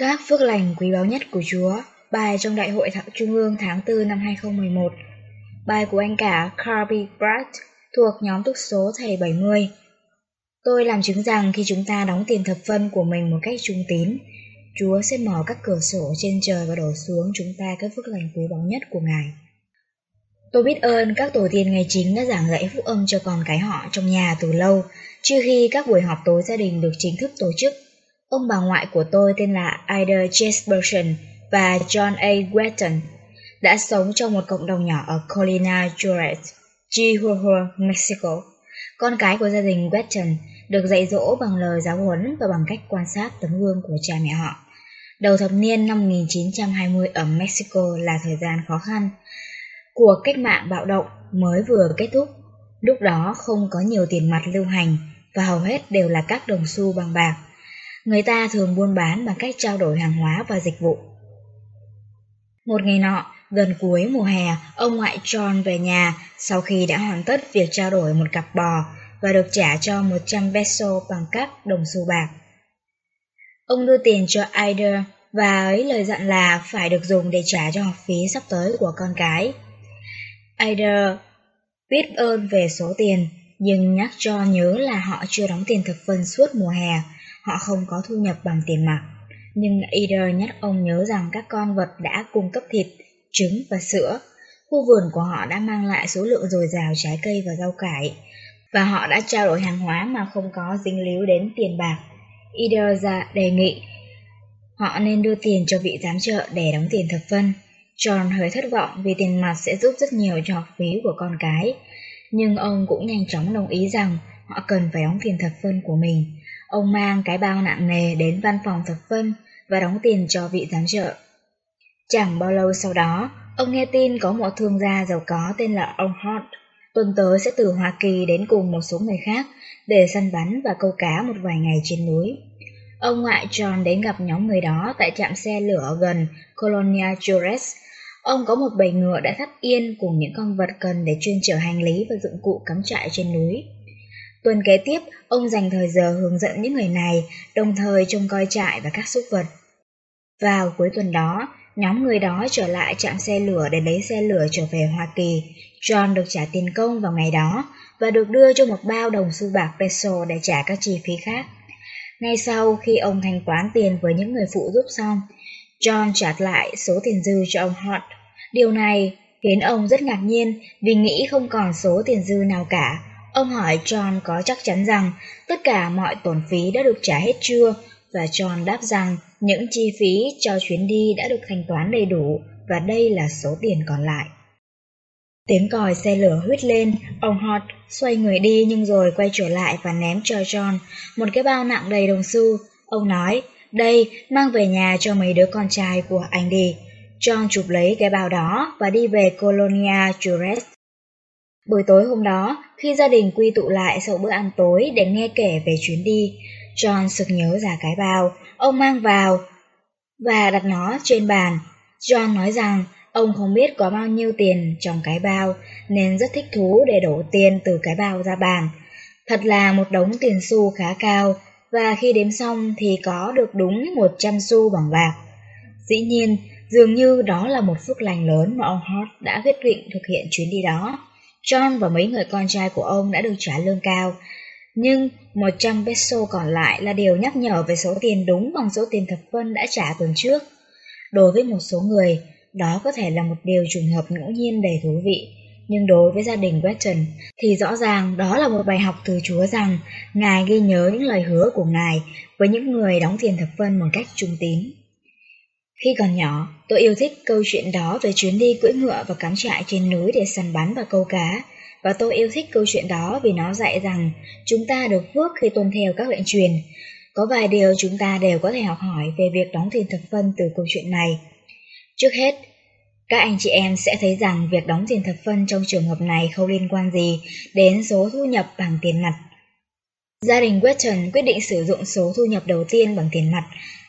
Các phước lành quý báu nhất của Chúa Bài trong Đại hội Thảo Trung ương tháng 4 năm 2011 Bài của anh cả Carby Pratt thuộc nhóm túc số thầy 70 Tôi làm chứng rằng khi chúng ta đóng tiền thập phân của mình một cách trung tín Chúa sẽ mở các cửa sổ trên trời và đổ xuống chúng ta các phước lành quý báu nhất của Ngài. Tôi biết ơn các tổ tiên ngày chính đã giảng dạy phúc âm cho con cái họ trong nhà từ lâu, trước khi các buổi họp tối gia đình được chính thức tổ chức. Ông bà ngoại của tôi tên là Ida Jesperson và John A. Wetton đã sống trong một cộng đồng nhỏ ở Colina Juarez, Chihuahua, Mexico. Con cái của gia đình Wetton được dạy dỗ bằng lời giáo huấn và bằng cách quan sát tấm gương của cha mẹ họ. Đầu thập niên năm 1920 ở Mexico là thời gian khó khăn. Cuộc cách mạng bạo động mới vừa kết thúc. Lúc đó không có nhiều tiền mặt lưu hành và hầu hết đều là các đồng xu bằng bạc người ta thường buôn bán bằng cách trao đổi hàng hóa và dịch vụ. Một ngày nọ, gần cuối mùa hè, ông ngoại John về nhà sau khi đã hoàn tất việc trao đổi một cặp bò và được trả cho 100 peso bằng các đồng xu bạc. Ông đưa tiền cho Ida và ấy lời dặn là phải được dùng để trả cho học phí sắp tới của con cái. Ida biết ơn về số tiền, nhưng nhắc cho nhớ là họ chưa đóng tiền thực phân suốt mùa hè họ không có thu nhập bằng tiền mặt. Nhưng Eder nhắc ông nhớ rằng các con vật đã cung cấp thịt, trứng và sữa. Khu vườn của họ đã mang lại số lượng dồi dào trái cây và rau cải, và họ đã trao đổi hàng hóa mà không có dính líu đến tiền bạc. Eder ra đề nghị họ nên đưa tiền cho vị giám trợ để đóng tiền thập phân. John hơi thất vọng vì tiền mặt sẽ giúp rất nhiều cho học phí của con cái, nhưng ông cũng nhanh chóng đồng ý rằng họ cần phải đóng tiền thập phân của mình. Ông mang cái bao nặng nề đến văn phòng thập phân và đóng tiền cho vị giám trợ. Chẳng bao lâu sau đó, ông nghe tin có một thương gia giàu có tên là ông Hart tuần tới sẽ từ Hoa Kỳ đến cùng một số người khác để săn bắn và câu cá một vài ngày trên núi. Ông ngoại John đến gặp nhóm người đó tại trạm xe lửa gần Colonia Juarez. Ông có một bầy ngựa đã thắt yên cùng những con vật cần để chuyên chở hành lý và dụng cụ cắm trại trên núi. Tuần kế tiếp, ông dành thời giờ hướng dẫn những người này, đồng thời trông coi trại và các súc vật. Vào cuối tuần đó, nhóm người đó trở lại trạm xe lửa để lấy xe lửa trở về Hoa Kỳ. John được trả tiền công vào ngày đó và được đưa cho một bao đồng xu bạc peso để trả các chi phí khác. Ngay sau khi ông thanh toán tiền với những người phụ giúp xong, John trả lại số tiền dư cho ông Hart. Điều này khiến ông rất ngạc nhiên vì nghĩ không còn số tiền dư nào cả Ông hỏi John có chắc chắn rằng tất cả mọi tổn phí đã được trả hết chưa và John đáp rằng những chi phí cho chuyến đi đã được thanh toán đầy đủ và đây là số tiền còn lại. Tiếng còi xe lửa huyết lên, ông Hot xoay người đi nhưng rồi quay trở lại và ném cho John một cái bao nặng đầy đồng xu. Ông nói, đây, mang về nhà cho mấy đứa con trai của anh đi. John chụp lấy cái bao đó và đi về Colonia Juarez. Buổi tối hôm đó, khi gia đình quy tụ lại sau bữa ăn tối để nghe kể về chuyến đi, John sực nhớ ra cái bao, ông mang vào và đặt nó trên bàn. John nói rằng ông không biết có bao nhiêu tiền trong cái bao nên rất thích thú để đổ tiền từ cái bao ra bàn. Thật là một đống tiền xu khá cao và khi đếm xong thì có được đúng 100 xu bằng bạc. Dĩ nhiên, dường như đó là một phước lành lớn mà ông Hart đã quyết định thực hiện chuyến đi đó. John và mấy người con trai của ông đã được trả lương cao, nhưng 100 peso còn lại là điều nhắc nhở về số tiền đúng bằng số tiền thập phân đã trả tuần trước. Đối với một số người, đó có thể là một điều trùng hợp ngẫu nhiên đầy thú vị, nhưng đối với gia đình Weston thì rõ ràng đó là một bài học từ Chúa rằng Ngài ghi nhớ những lời hứa của Ngài với những người đóng tiền thập phân một cách trung tín. Khi còn nhỏ, tôi yêu thích câu chuyện đó về chuyến đi cưỡi ngựa và cắm trại trên núi để săn bắn và câu cá. Và tôi yêu thích câu chuyện đó vì nó dạy rằng chúng ta được phước khi tuân theo các lệnh truyền. Có vài điều chúng ta đều có thể học hỏi về việc đóng tiền thực phân từ câu chuyện này. Trước hết, các anh chị em sẽ thấy rằng việc đóng tiền thập phân trong trường hợp này không liên quan gì đến số thu nhập bằng tiền mặt. Gia đình Weston quyết định sử dụng số thu nhập đầu tiên bằng tiền mặt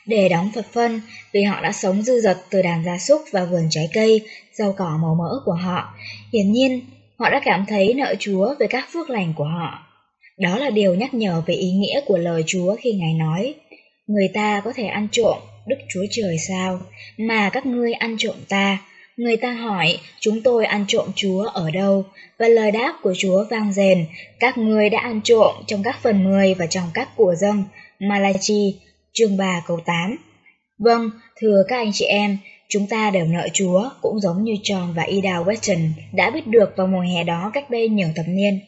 để đóng phật phân vì họ đã sống dư dật từ đàn gia súc và vườn trái cây, rau cỏ màu mỡ của họ. Hiển nhiên, họ đã cảm thấy nợ Chúa về các phước lành của họ. Đó là điều nhắc nhở về ý nghĩa của lời Chúa khi Ngài nói, người ta có thể ăn trộm Đức Chúa Trời sao, mà các ngươi ăn trộm ta, Người ta hỏi chúng tôi ăn trộm Chúa ở đâu, và lời đáp của Chúa vang rền, các ngươi đã ăn trộm trong các phần mười và trong các của dâng. Malachi, chương 3 câu 8 Vâng, thưa các anh chị em, chúng ta đều nợ Chúa, cũng giống như John và Ida Weston đã biết được vào mùa hè đó cách đây nhiều thập niên.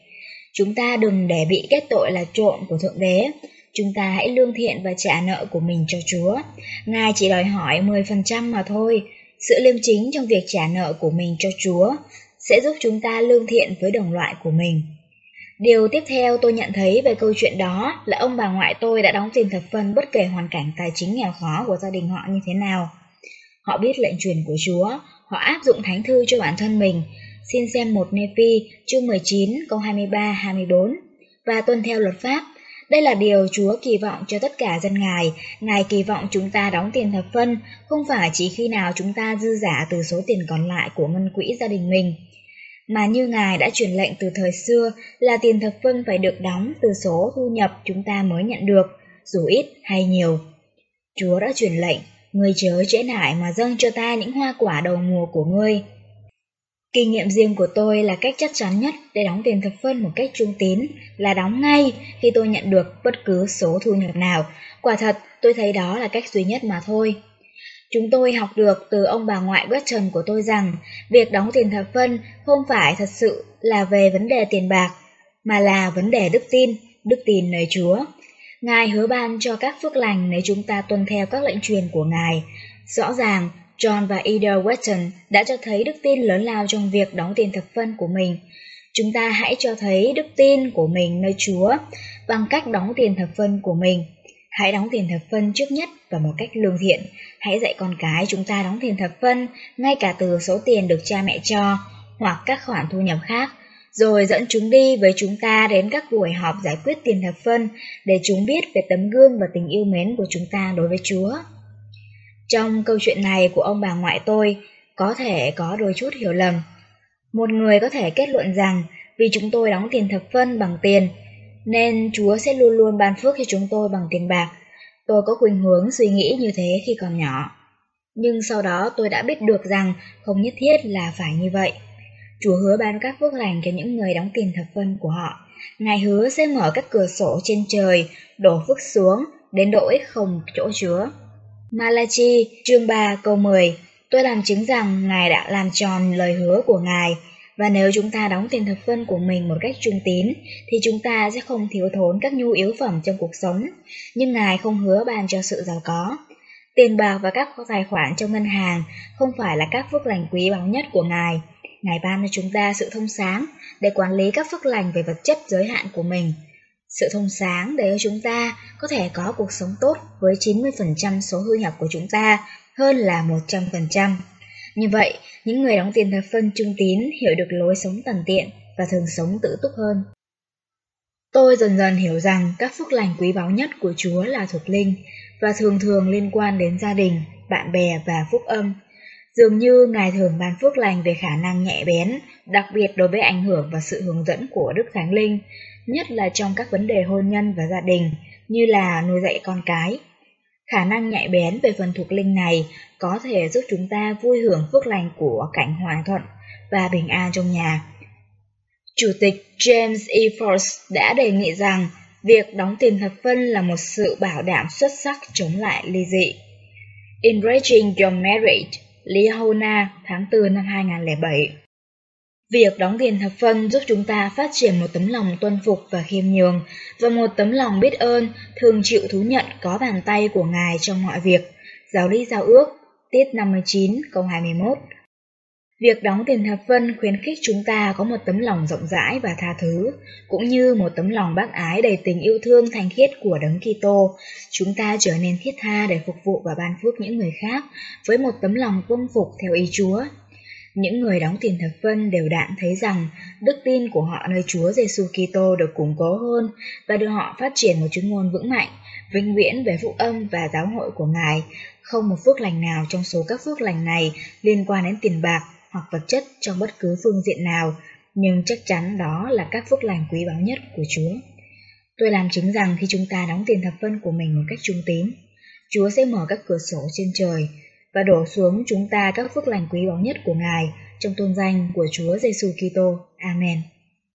Chúng ta đừng để bị kết tội là trộm của Thượng Đế. Chúng ta hãy lương thiện và trả nợ của mình cho Chúa. Ngài chỉ đòi hỏi 10% mà thôi, sự liêm chính trong việc trả nợ của mình cho Chúa sẽ giúp chúng ta lương thiện với đồng loại của mình. Điều tiếp theo tôi nhận thấy về câu chuyện đó là ông bà ngoại tôi đã đóng tiền thập phân bất kể hoàn cảnh tài chính nghèo khó của gia đình họ như thế nào. Họ biết lệnh truyền của Chúa, họ áp dụng thánh thư cho bản thân mình. Xin xem một Nephi chương 19 câu 23-24 và tuân theo luật pháp đây là điều Chúa kỳ vọng cho tất cả dân Ngài. Ngài kỳ vọng chúng ta đóng tiền thập phân, không phải chỉ khi nào chúng ta dư giả từ số tiền còn lại của ngân quỹ gia đình mình. Mà như Ngài đã truyền lệnh từ thời xưa là tiền thập phân phải được đóng từ số thu nhập chúng ta mới nhận được, dù ít hay nhiều. Chúa đã truyền lệnh, ngươi chớ trễ nải mà dâng cho ta những hoa quả đầu mùa của ngươi. Kinh nghiệm riêng của tôi là cách chắc chắn nhất để đóng tiền thập phân một cách trung tín là đóng ngay khi tôi nhận được bất cứ số thu nhập nào. Quả thật, tôi thấy đó là cách duy nhất mà thôi. Chúng tôi học được từ ông bà ngoại Weston của tôi rằng việc đóng tiền thập phân không phải thật sự là về vấn đề tiền bạc, mà là vấn đề đức tin, đức tin nơi Chúa. Ngài hứa ban cho các phước lành nếu chúng ta tuân theo các lệnh truyền của Ngài. Rõ ràng, John và Ida Weston đã cho thấy đức tin lớn lao trong việc đóng tiền thập phân của mình. Chúng ta hãy cho thấy đức tin của mình nơi Chúa bằng cách đóng tiền thập phân của mình. Hãy đóng tiền thập phân trước nhất và một cách lương thiện. Hãy dạy con cái chúng ta đóng tiền thập phân ngay cả từ số tiền được cha mẹ cho hoặc các khoản thu nhập khác, rồi dẫn chúng đi với chúng ta đến các buổi họp giải quyết tiền thập phân để chúng biết về tấm gương và tình yêu mến của chúng ta đối với Chúa. Trong câu chuyện này của ông bà ngoại tôi, có thể có đôi chút hiểu lầm. Một người có thể kết luận rằng vì chúng tôi đóng tiền thập phân bằng tiền, nên Chúa sẽ luôn luôn ban phước cho chúng tôi bằng tiền bạc. Tôi có khuynh hướng suy nghĩ như thế khi còn nhỏ. Nhưng sau đó tôi đã biết được rằng không nhất thiết là phải như vậy. Chúa hứa ban các phước lành cho những người đóng tiền thập phân của họ. Ngài hứa sẽ mở các cửa sổ trên trời, đổ phước xuống, đến đỗi không chỗ chứa. Malachi, chương 3 câu 10 Tôi làm chứng rằng Ngài đã làm tròn lời hứa của Ngài, và nếu chúng ta đóng tiền thập phân của mình một cách trung tín, thì chúng ta sẽ không thiếu thốn các nhu yếu phẩm trong cuộc sống, nhưng Ngài không hứa ban cho sự giàu có. Tiền bạc và các tài khoản trong ngân hàng không phải là các phước lành quý báu nhất của Ngài. Ngài ban cho chúng ta sự thông sáng để quản lý các phước lành về vật chất giới hạn của mình, sự thông sáng để cho chúng ta có thể có cuộc sống tốt với 90% số hư nhập của chúng ta hơn là 100%. Như vậy, những người đóng tiền thập phân trung tín hiểu được lối sống tần tiện và thường sống tự túc hơn. Tôi dần dần hiểu rằng các phước lành quý báu nhất của Chúa là thuộc linh và thường thường liên quan đến gia đình, bạn bè và phúc âm. Dường như Ngài thường ban phước lành về khả năng nhẹ bén, đặc biệt đối với ảnh hưởng và sự hướng dẫn của Đức Thánh Linh, nhất là trong các vấn đề hôn nhân và gia đình, như là nuôi dạy con cái. Khả năng nhạy bén về phần thuộc linh này có thể giúp chúng ta vui hưởng phước lành của cảnh hòa thuận và bình an trong nhà. Chủ tịch James E. Force đã đề nghị rằng việc đóng tiền thập phân là một sự bảo đảm xuất sắc chống lại ly dị. Enriching Your Marriage, Liahona, tháng 4 năm 2007 Việc đóng tiền thập phân giúp chúng ta phát triển một tấm lòng tuân phục và khiêm nhường và một tấm lòng biết ơn, thường chịu thú nhận có bàn tay của Ngài trong mọi việc, giáo lý giao ước, tiết 59 câu 21. Việc đóng tiền thập phân khuyến khích chúng ta có một tấm lòng rộng rãi và tha thứ, cũng như một tấm lòng bác ái đầy tình yêu thương thanh khiết của Đấng Kitô. Chúng ta trở nên thiết tha để phục vụ và ban phước những người khác với một tấm lòng vâng phục theo ý Chúa. Những người đóng tiền thập phân đều đạn thấy rằng đức tin của họ nơi Chúa Giêsu Kitô được củng cố hơn và được họ phát triển một chứng ngôn vững mạnh, vinh viễn về phúc âm và giáo hội của Ngài. Không một phước lành nào trong số các phước lành này liên quan đến tiền bạc hoặc vật chất trong bất cứ phương diện nào, nhưng chắc chắn đó là các phước lành quý báu nhất của Chúa. Tôi làm chứng rằng khi chúng ta đóng tiền thập phân của mình một cách trung tín, Chúa sẽ mở các cửa sổ trên trời và đổ xuống chúng ta các phước lành quý báu nhất của Ngài trong tôn danh của Chúa Giêsu Kitô. Amen.